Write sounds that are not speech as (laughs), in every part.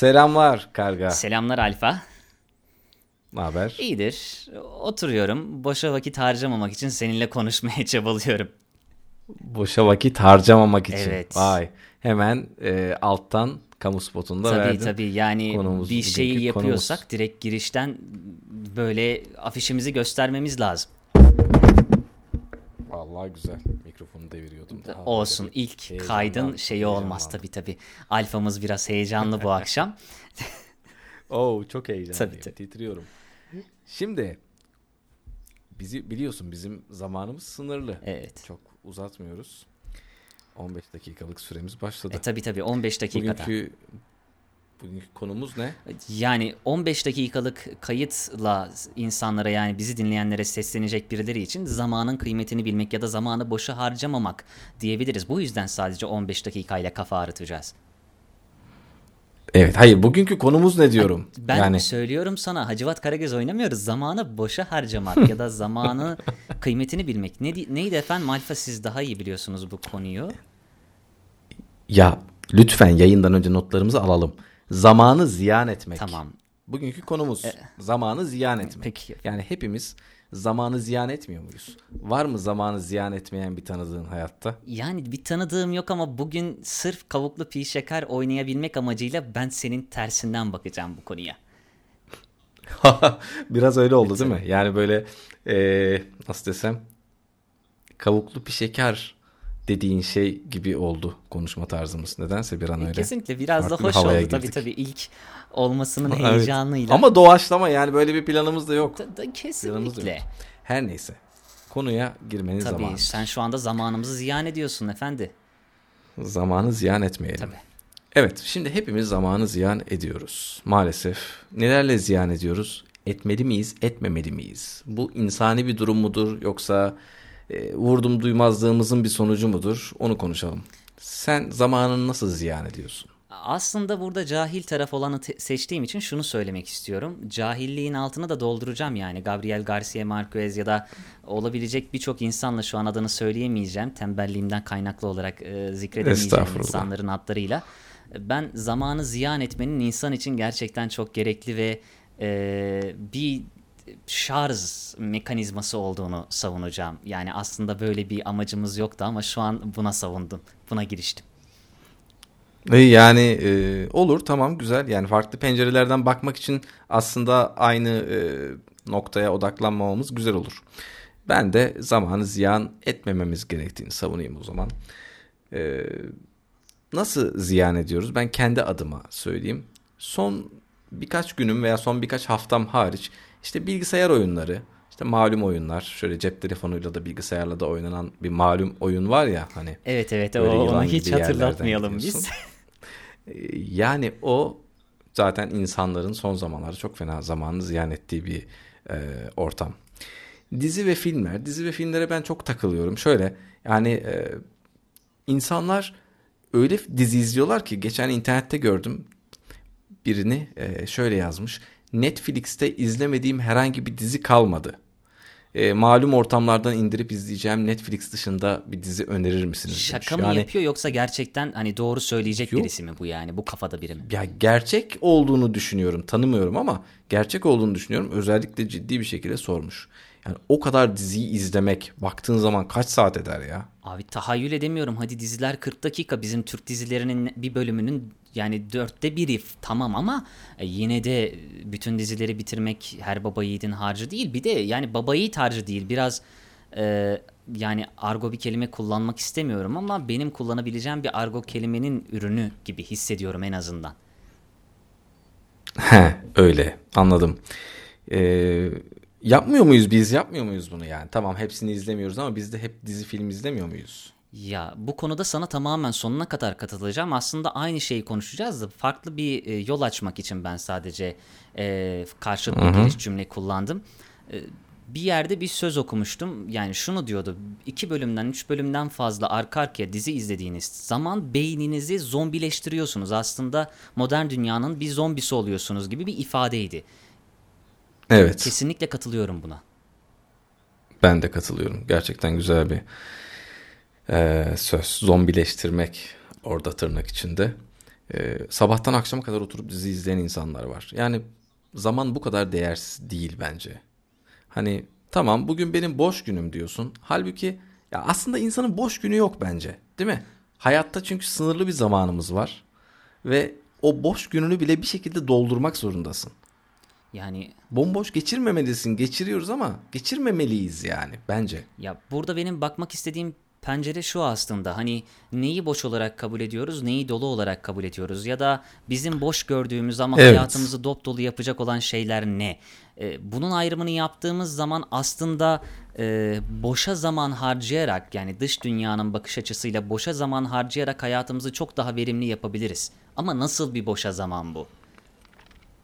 Selamlar Karga. Selamlar Alfa. Ne haber? İyidir. Oturuyorum. Boşa vakit harcamamak için seninle konuşmaya (laughs) çabalıyorum. Boşa vakit harcamamak için. Evet. Vay. Hemen e, alttan kamu spotunda Tabii verdin. tabii yani Konumuz, bir şeyi yapıyorsak konumuz. direkt girişten böyle afişimizi göstermemiz lazım. Vallahi güzel. Mikrofonu deviriyordum. Daha Olsun bir ilk heyecandan- kaydın şeyi olmaz tabii tabii. Alfamız biraz heyecanlı bu (laughs) akşam. Oo çok heyecanlıyım. Tabii, tabii. Titriyorum. Şimdi bizi biliyorsun bizim zamanımız sınırlı. Evet. Çok uzatmıyoruz. 15 dakikalık süremiz başladı. E tabii tabii 15 dakikada. bugünkü bugünkü konumuz ne? Yani 15 dakikalık kayıtla insanlara yani bizi dinleyenlere seslenecek birileri için zamanın kıymetini bilmek ya da zamanı boşa harcamamak diyebiliriz. Bu yüzden sadece 15 dakikayla kafa ağrıtacağız. Evet, hayır bugünkü konumuz ne diyorum? Ben yani söylüyorum sana Hacivat Karagöz oynamıyoruz. Zamanı boşa harcamak ya da zamanı (laughs) kıymetini bilmek. Ne, di- neydi efendim Alfa siz daha iyi biliyorsunuz bu konuyu. ya lütfen yayından önce notlarımızı alalım. Zamanı ziyan etmek. Tamam. Bugünkü konumuz zamanı ziyan etmek. Peki. Yani hepimiz zamanı ziyan etmiyor muyuz? Var mı zamanı ziyan etmeyen bir tanıdığın hayatta? Yani bir tanıdığım yok ama bugün sırf kavuklu pi şeker oynayabilmek amacıyla ben senin tersinden bakacağım bu konuya. (laughs) Biraz öyle oldu değil mi? Yani böyle eee, nasıl desem kavuklu bir şeker dediğin şey gibi oldu konuşma tarzımız. Nedense bir an öyle. Kesinlikle biraz da farklı hoş oldu tabii girdik. tabii ilk olmasının (laughs) Evet. heyecanıyla. Ama doğaçlama yani böyle bir planımız da yok. Da- da Planımız da kesinlikle. yok. Her neyse. Konuya girmenin Tabii zamanı. sen şu anda zamanımızı ziyan ediyorsun efendi. Zamanı ziyan etmeyelim. Tabii. Evet, şimdi hepimiz zamanı ziyan ediyoruz. Maalesef. Nelerle ziyan ediyoruz? Etmeli miyiz, etmemeli miyiz? Bu insani bir durum mudur yoksa e, vurdum duymazlığımızın bir sonucu mudur? Onu konuşalım. Sen zamanını nasıl ziyan ediyorsun? Aslında burada cahil taraf olanı seçtiğim için şunu söylemek istiyorum. Cahilliğin altını da dolduracağım yani. Gabriel Garcia Marquez ya da olabilecek birçok insanla şu an adını söyleyemeyeceğim. Tembelliğimden kaynaklı olarak e, zikredemeyeceğim insanların adlarıyla. Ben zamanı ziyan etmenin insan için gerçekten çok gerekli ve e, bir şarj mekanizması olduğunu savunacağım. Yani aslında böyle bir amacımız yoktu ama şu an buna savundum. Buna giriştim. E, Yani e, olur tamam güzel yani farklı pencerelerden bakmak için aslında aynı e, noktaya odaklanmamamız güzel olur. Ben de zamanı ziyan etmememiz gerektiğini savunayım o zaman. E, nasıl ziyan ediyoruz? Ben kendi adıma söyleyeyim. Son birkaç günüm veya son birkaç haftam hariç işte bilgisayar oyunları, işte malum oyunlar, şöyle cep telefonuyla da bilgisayarla da oynanan bir malum oyun var ya hani. Evet evet o, onu hiç hatırlatmayalım biz. (laughs) Yani o zaten insanların son zamanlarda çok fena zamanını ziyan ettiği bir e, ortam. Dizi ve filmler, dizi ve filmlere ben çok takılıyorum. Şöyle yani e, insanlar öyle dizi izliyorlar ki geçen internette gördüm birini e, şöyle yazmış. Netflix'te izlemediğim herhangi bir dizi kalmadı. E, malum ortamlardan indirip izleyeceğim Netflix dışında bir dizi önerir misiniz? demiş. Şaka mı Yani- yapıyor yoksa gerçekten hani doğru söyleyecek Yok. birisi mi bu yani bu kafada biri mi? ya gerçek olduğunu düşünüyorum. Tanımıyorum ama gerçek olduğunu düşünüyorum. Özellikle ciddi bir şekilde sormuş. Yani o kadar diziyi izlemek baktığın zaman kaç saat eder ya? Abi tahayyül edemiyorum hadi diziler 40 dakika bizim Türk dizilerinin bir bölümünün yani dörtte biri tamam ama e, yine de bütün dizileri bitirmek her baba yiğidin harcı değil. Bir de yani baba yiğit harcı değil biraz e, yani argo bir kelime kullanmak istemiyorum ama benim kullanabileceğim bir argo kelimenin ürünü gibi hissediyorum en azından. He öyle anladım. Ee, yapmıyor muyuz biz yapmıyor muyuz bunu yani? Tamam hepsini izlemiyoruz ama biz de hep dizi film izlemiyor muyuz? Ya bu konuda sana tamamen sonuna kadar katılacağım. Aslında aynı şeyi konuşacağız da farklı bir e, yol açmak için ben sadece e, karşılıklı bir giriş cümle kullandım. E, bir yerde bir söz okumuştum. Yani şunu diyordu. iki bölümden, üç bölümden fazla arka arkaya dizi izlediğiniz zaman beyninizi zombileştiriyorsunuz. Aslında modern dünyanın bir zombisi oluyorsunuz gibi bir ifadeydi. Evet Kesinlikle katılıyorum buna. ben de katılıyorum. Gerçekten güzel bir e, söz. Zombileştirmek orada tırnak içinde. e, sabahtan akşama kadar oturup dizi izleyen insanlar var. Yani zaman bu kadar değersiz değil bence. Hani tamam bugün benim boş günüm diyorsun. Halbuki ya aslında insanın boş günü yok bence. Değil mi? Hayatta çünkü sınırlı bir zamanımız var. Ve o boş gününü bile bir şekilde doldurmak zorundasın. Yani Bomboş geçirmemelisin. Geçiriyoruz ama geçirmemeliyiz yani bence. ya burada benim bakmak istediğim pencere şu aslında. Hani neyi boş olarak kabul ediyoruz, neyi dolu olarak kabul ediyoruz ya da bizim boş gördüğümüz ama Evet. hayatımızı dop dolu yapacak olan şeyler ne? Ee, bunun ayrımını yaptığımız zaman aslında e, boşa zaman harcayarak yani dış dünyanın bakış açısıyla boşa zaman harcayarak hayatımızı çok daha verimli yapabiliriz. Ama nasıl bir boşa zaman bu?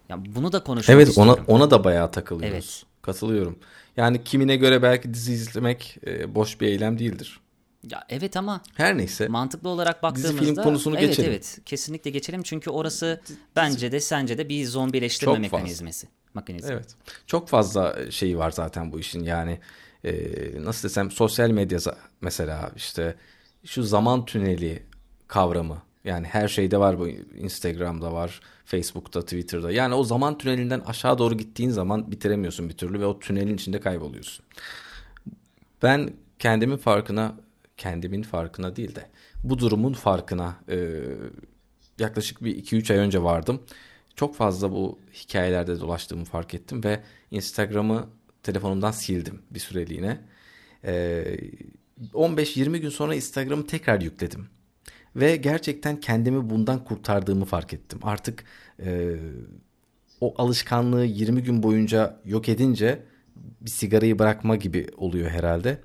Ya bunu da konuşmak Evet ona istiyorum. ona da bayağı takılıyoruz. Evet. Katılıyorum. Yani kimine göre belki dizi izlemek e, boş bir eylem değildir. Ya evet ama Her neyse. mantıklı olarak baktığımızda film konusunu evet geçelim. evet kesinlikle geçelim çünkü orası bence de sence de bir zombileştirme Çok mekanizması. Mekanizma. Evet. Çok fazla şeyi var zaten bu işin. Yani e, nasıl desem sosyal medya mesela işte şu zaman tüneli kavramı. Yani her şeyde var bu. Instagram'da var, Facebook'ta, Twitter'da. Yani o zaman tünelinden aşağı doğru gittiğin zaman bitiremiyorsun bir türlü ve o tünelin içinde kayboluyorsun. Ben kendimin farkına, kendimin farkına değil de bu durumun farkına e, yaklaşık bir 2-3 ay önce vardım. Çok fazla bu hikayelerde dolaştığımı fark ettim ve Instagram'ı telefonumdan sildim bir süreliğine. E, 15-20 gün sonra Instagram'ı tekrar yükledim. Ve gerçekten kendimi bundan kurtardığımı fark ettim. Artık e, o alışkanlığı 20 gün boyunca yok edince bir sigarayı bırakma gibi oluyor herhalde.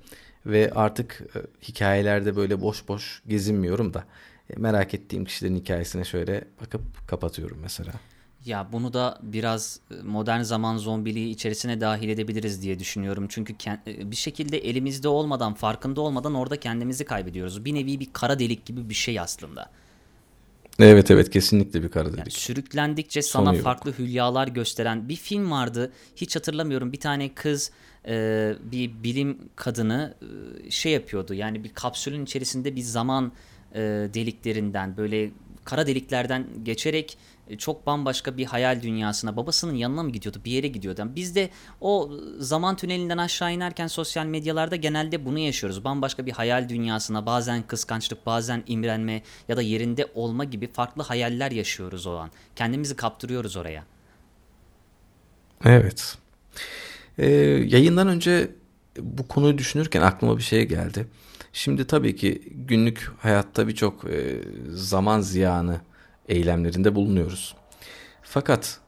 Ve artık e, hikayelerde böyle boş boş gezinmiyorum da e, merak ettiğim kişilerin hikayesine şöyle bakıp kapatıyorum mesela. Ya bunu da biraz e, modern zaman zombiliği içerisine dahil edebiliriz diye düşünüyorum. Çünkü bir şekilde elimizde olmadan, farkında olmadan orada kendimizi kaybediyoruz. Bir nevi bir kara delik gibi bir şey aslında. Evet evet kesinlikle bir kara Yani delik. sürüklendikçe sana Sonu yok. farklı hülyalar gösteren bir film vardı. Hiç hatırlamıyorum. Bir tane kız e, bir bilim kadını e, şey yapıyordu. Yani bir kapsülün içerisinde bir zaman e, deliklerinden böyle kara deliklerden geçerek çok bambaşka bir hayal dünyasına babasının yanına mı gidiyordu bir yere gidiyordu. Yani biz de o zaman tünelinden aşağı inerken sosyal medyalarda genelde bunu yaşıyoruz. Bambaşka bir hayal dünyasına bazen kıskançlık bazen imrenme ya da yerinde olma gibi farklı hayaller yaşıyoruz o an. Kendimizi kaptırıyoruz oraya. Evet. Ee, yayından önce bu konuyu düşünürken aklıma bir şey geldi. Şimdi tabii ki günlük hayatta birçok e, zaman ziyanı eylemlerinde bulunuyoruz. Fakat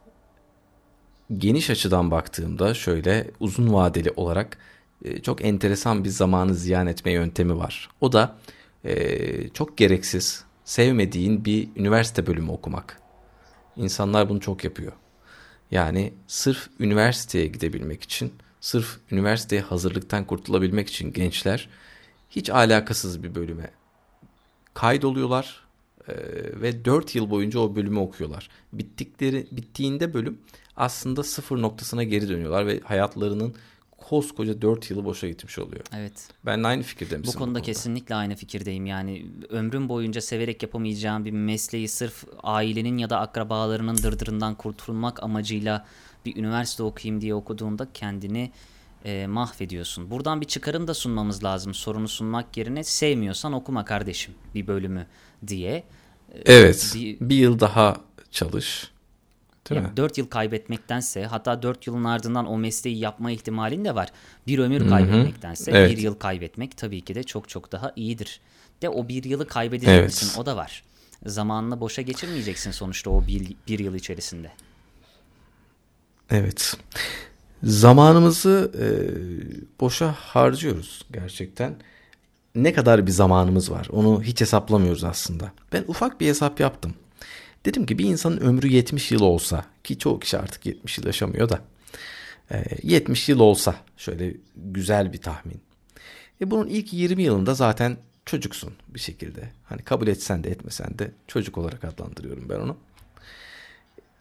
geniş açıdan baktığımda şöyle uzun vadeli olarak e, çok enteresan bir zamanı ziyan etme yöntemi var. O da e, çok gereksiz, sevmediğin bir üniversite bölümü okumak. İnsanlar bunu çok yapıyor. Yani sırf üniversiteye gidebilmek için, sırf üniversiteye hazırlıktan kurtulabilmek için gençler hiç alakasız bir bölüme kaydoluyorlar e, ve 4 yıl boyunca o bölümü okuyorlar. Bittikleri bittiğinde bölüm aslında sıfır noktasına geri dönüyorlar ve hayatlarının koskoca 4 yılı boşa gitmiş oluyor. Evet. Ben aynı fikirde Bu misin? konuda kesinlikle aynı fikirdeyim. Yani ömrüm boyunca severek yapamayacağım bir mesleği sırf ailenin ya da akrabalarının dırdırından kurtulmak amacıyla bir üniversite okuyayım diye okuduğunda kendini e, mahvediyorsun. Buradan bir çıkarım da sunmamız lazım. Sorunu sunmak yerine sevmiyorsan okuma kardeşim bir bölümü diye. Evet. Bir- Bir, yıl daha çalış. Değil mi? 4 yıl kaybetmektense hatta 4 yılın ardından o mesleği yapma ihtimalin de var. Bir ömür kaybetmektense Evet. bir yıl kaybetmek tabii ki de çok çok daha iyidir. De o bir yılı kaybedecek Evet. misin o da var. Zamanını boşa geçirmeyeceksin sonuçta o bir, bir yıl içerisinde. Evet. Zamanımızı e, boşa harcıyoruz gerçekten. Ne kadar bir zamanımız var onu hiç hesaplamıyoruz aslında. Ben ufak bir hesap yaptım. Dedim ki bir insanın ömrü 70 yıl olsa ki çoğu kişi artık 70 yıl yaşamıyor da e, 70 yıl olsa şöyle güzel bir tahmin. E bunun ilk 20 yılında zaten çocuksun bir şekilde. Hani kabul etsen de etmesen de çocuk olarak adlandırıyorum ben onu.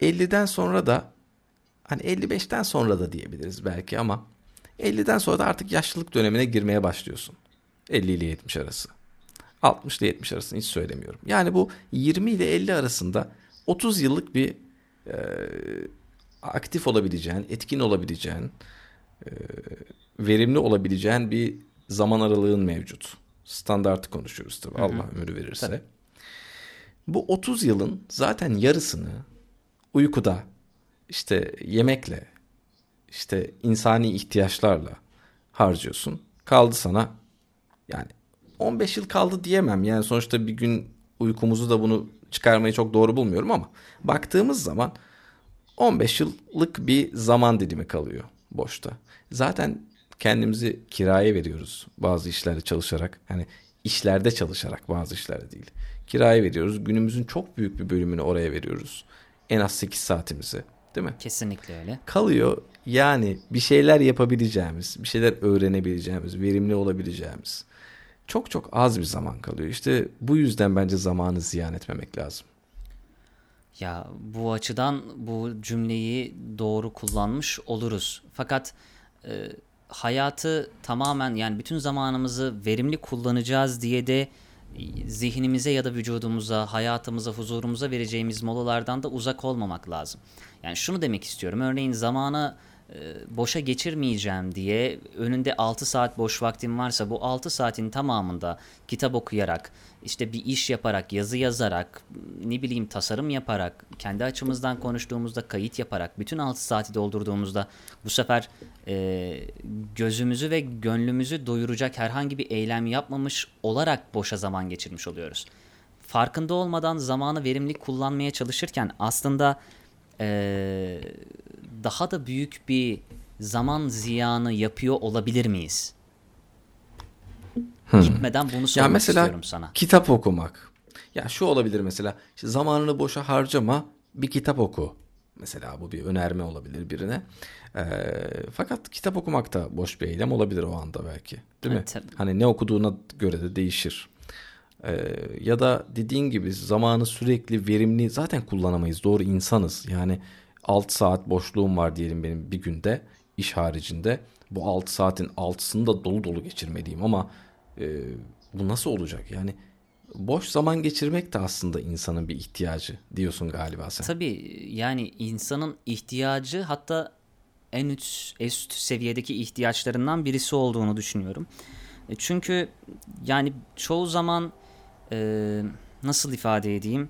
50'den sonra da hani 55'ten sonra da diyebiliriz belki ama 50'den sonra da artık yaşlılık dönemine girmeye başlıyorsun. 50 ile 70 arası. 60 ile 70 arasını hiç söylemiyorum. Yani bu 20 ile 50 arasında 30 yıllık bir e, aktif olabileceğin, etkin olabileceğin, e, verimli olabileceğin bir zaman aralığın mevcut. Standartı konuşuyoruz tabii. Allah ömür verirse. Tabii. Bu 30 yılın zaten yarısını uykuda, işte yemekle, işte insani ihtiyaçlarla harcıyorsun. Kaldı sana yani 15 yıl kaldı diyemem. Yani sonuçta bir gün uykumuzu da bunu çıkarmayı çok doğru bulmuyorum ama baktığımız zaman 15 yıllık bir zaman dilimi kalıyor boşta. Zaten kendimizi kiraya veriyoruz bazı işlerde çalışarak. Hani işlerde çalışarak bazı işlerde değil. Kiraya veriyoruz. Günümüzün çok büyük bir bölümünü oraya veriyoruz. En az 8 saatimizi. Değil mi? Kesinlikle öyle. Kalıyor yani bir şeyler yapabileceğimiz, bir şeyler öğrenebileceğimiz, verimli olabileceğimiz çok çok az bir zaman kalıyor. İşte bu yüzden bence zamanı ziyan etmemek lazım. Ya bu açıdan bu cümleyi doğru kullanmış oluruz. Fakat e, hayatı tamamen yani bütün zamanımızı verimli kullanacağız diye de zihnimize ya da vücudumuza, hayatımıza, huzurumuza vereceğimiz molalardan da uzak olmamak lazım. Yani şunu demek istiyorum. Örneğin zamana boşa geçirmeyeceğim diye önünde 6 saat boş vaktim varsa bu 6 saatin tamamında kitap okuyarak, işte bir iş yaparak, yazı yazarak, ne bileyim tasarım yaparak, kendi açımızdan konuştuğumuzda kayıt yaparak bütün 6 saati doldurduğumuzda bu sefer e, gözümüzü ve gönlümüzü doyuracak herhangi bir eylem yapmamış olarak boşa zaman geçirmiş oluyoruz. Farkında olmadan zamanı verimli kullanmaya çalışırken aslında e, daha da büyük bir zaman ziyanı yapıyor olabilir miyiz? Hmm. Gitmeden bunu sormak ya mesela, istiyorum sana. Kitap okumak. Ya şu olabilir mesela. İşte zamanını boşa harcama, bir kitap oku. Mesela bu bir önerme olabilir birine. Ee, fakat kitap okumak da boş bir eylem olabilir o anda belki. Değil evet, mi? Tabii. Hani ne okuduğuna göre de değişir. Ee, ya da dediğin gibi zamanı sürekli verimli zaten kullanamayız. Doğru insanız. Yani 6 saat boşluğum var diyelim benim bir günde iş haricinde. Bu 6 saatin 6'sını da dolu dolu geçirmeliyim ama e, bu nasıl olacak? Yani boş zaman geçirmek de aslında insanın bir ihtiyacı diyorsun galiba sen. Tabii yani insanın ihtiyacı hatta en üst, üst seviyedeki ihtiyaçlarından birisi olduğunu düşünüyorum. E, çünkü yani çoğu zaman e, nasıl ifade edeyim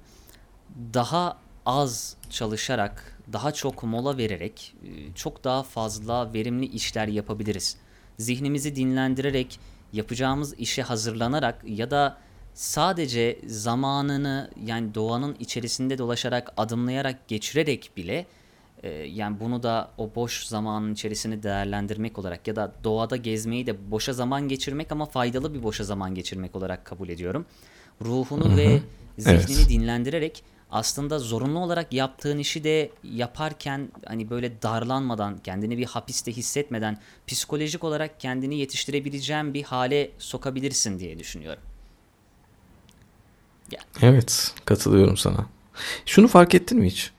daha az çalışarak, daha çok mola vererek e, çok daha fazla verimli işler yapabiliriz. Zihnimizi dinlendirerek, yapacağımız işe hazırlanarak ya da sadece zamanını yani doğanın içerisinde dolaşarak, adımlayarak, geçirerek bile e, yani bunu da o boş zamanın içerisini değerlendirmek olarak ya da doğada gezmeyi de boşa zaman geçirmek ama faydalı bir boşa zaman geçirmek olarak kabul ediyorum. Ruhunu ve zihnini evet. dinlendirerek aslında zorunlu olarak yaptığın işi de yaparken hani böyle darlanmadan, kendini bir hapiste hissetmeden psikolojik olarak kendini yetiştirebileceğin bir hale sokabilirsin diye düşünüyorum. Gel. Evet, katılıyorum sana. Şunu fark ettin mi hiç?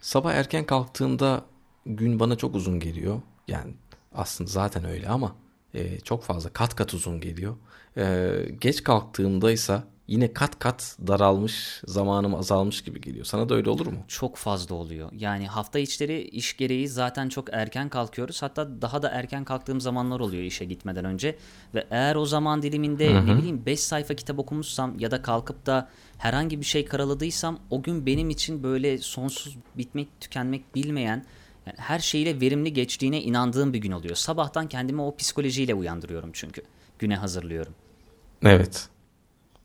Sabah erken kalktığımda gün bana çok uzun geliyor. Yani aslında zaten öyle ama e, çok fazla kat kat uzun geliyor. E, geç kalktığımda ise yine kat kat daralmış, zamanım azalmış gibi geliyor. Sana da öyle olur mu? Çok fazla oluyor. Yani hafta içleri iş gereği zaten çok erken kalkıyoruz. Hatta daha da erken kalktığım zamanlar oluyor işe gitmeden önce. Ve eğer o zaman diliminde Hı-hı. ne bileyim 5 sayfa kitap okumuşsam ya da kalkıp da herhangi bir şey karaladıysam o gün benim için böyle sonsuz bitmek, tükenmek bilmeyen yani her şeyle verimli geçtiğine inandığım bir gün oluyor. Sabahtan kendimi o psikolojiyle uyandırıyorum çünkü. Güne hazırlıyorum. Evet.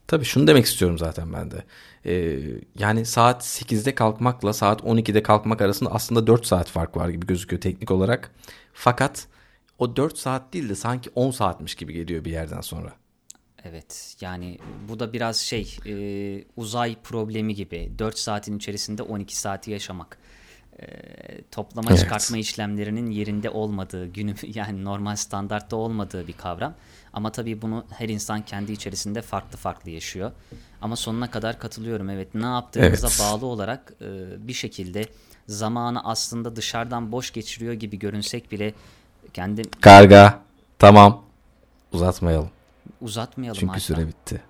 Tabii şunu demek istiyorum zaten ben de. Ee, yani saat 8'de kalkmakla saat 12'de kalkmak arasında aslında 4 saat fark var gibi gözüküyor teknik olarak. Fakat o 4 saat değil de sanki 10 saatmiş gibi geliyor bir yerden sonra. Evet yani bu da biraz şey e, uzay problemi gibi 4 saatin içerisinde 12 saati yaşamak. Toplama evet. çıkartma işlemlerinin yerinde olmadığı günü (laughs) yani normal standartta olmadığı bir kavram. Ama tabii bunu her insan kendi içerisinde farklı farklı yaşıyor. Ama sonuna kadar katılıyorum. Evet ne yaptığımıza evet. bağlı olarak e, bir şekilde zamanı aslında dışarıdan boş geçiriyor gibi görünsek bile kendi... Karga tamam uzatmayalım. Uzatmayalım Çünkü süre bitti.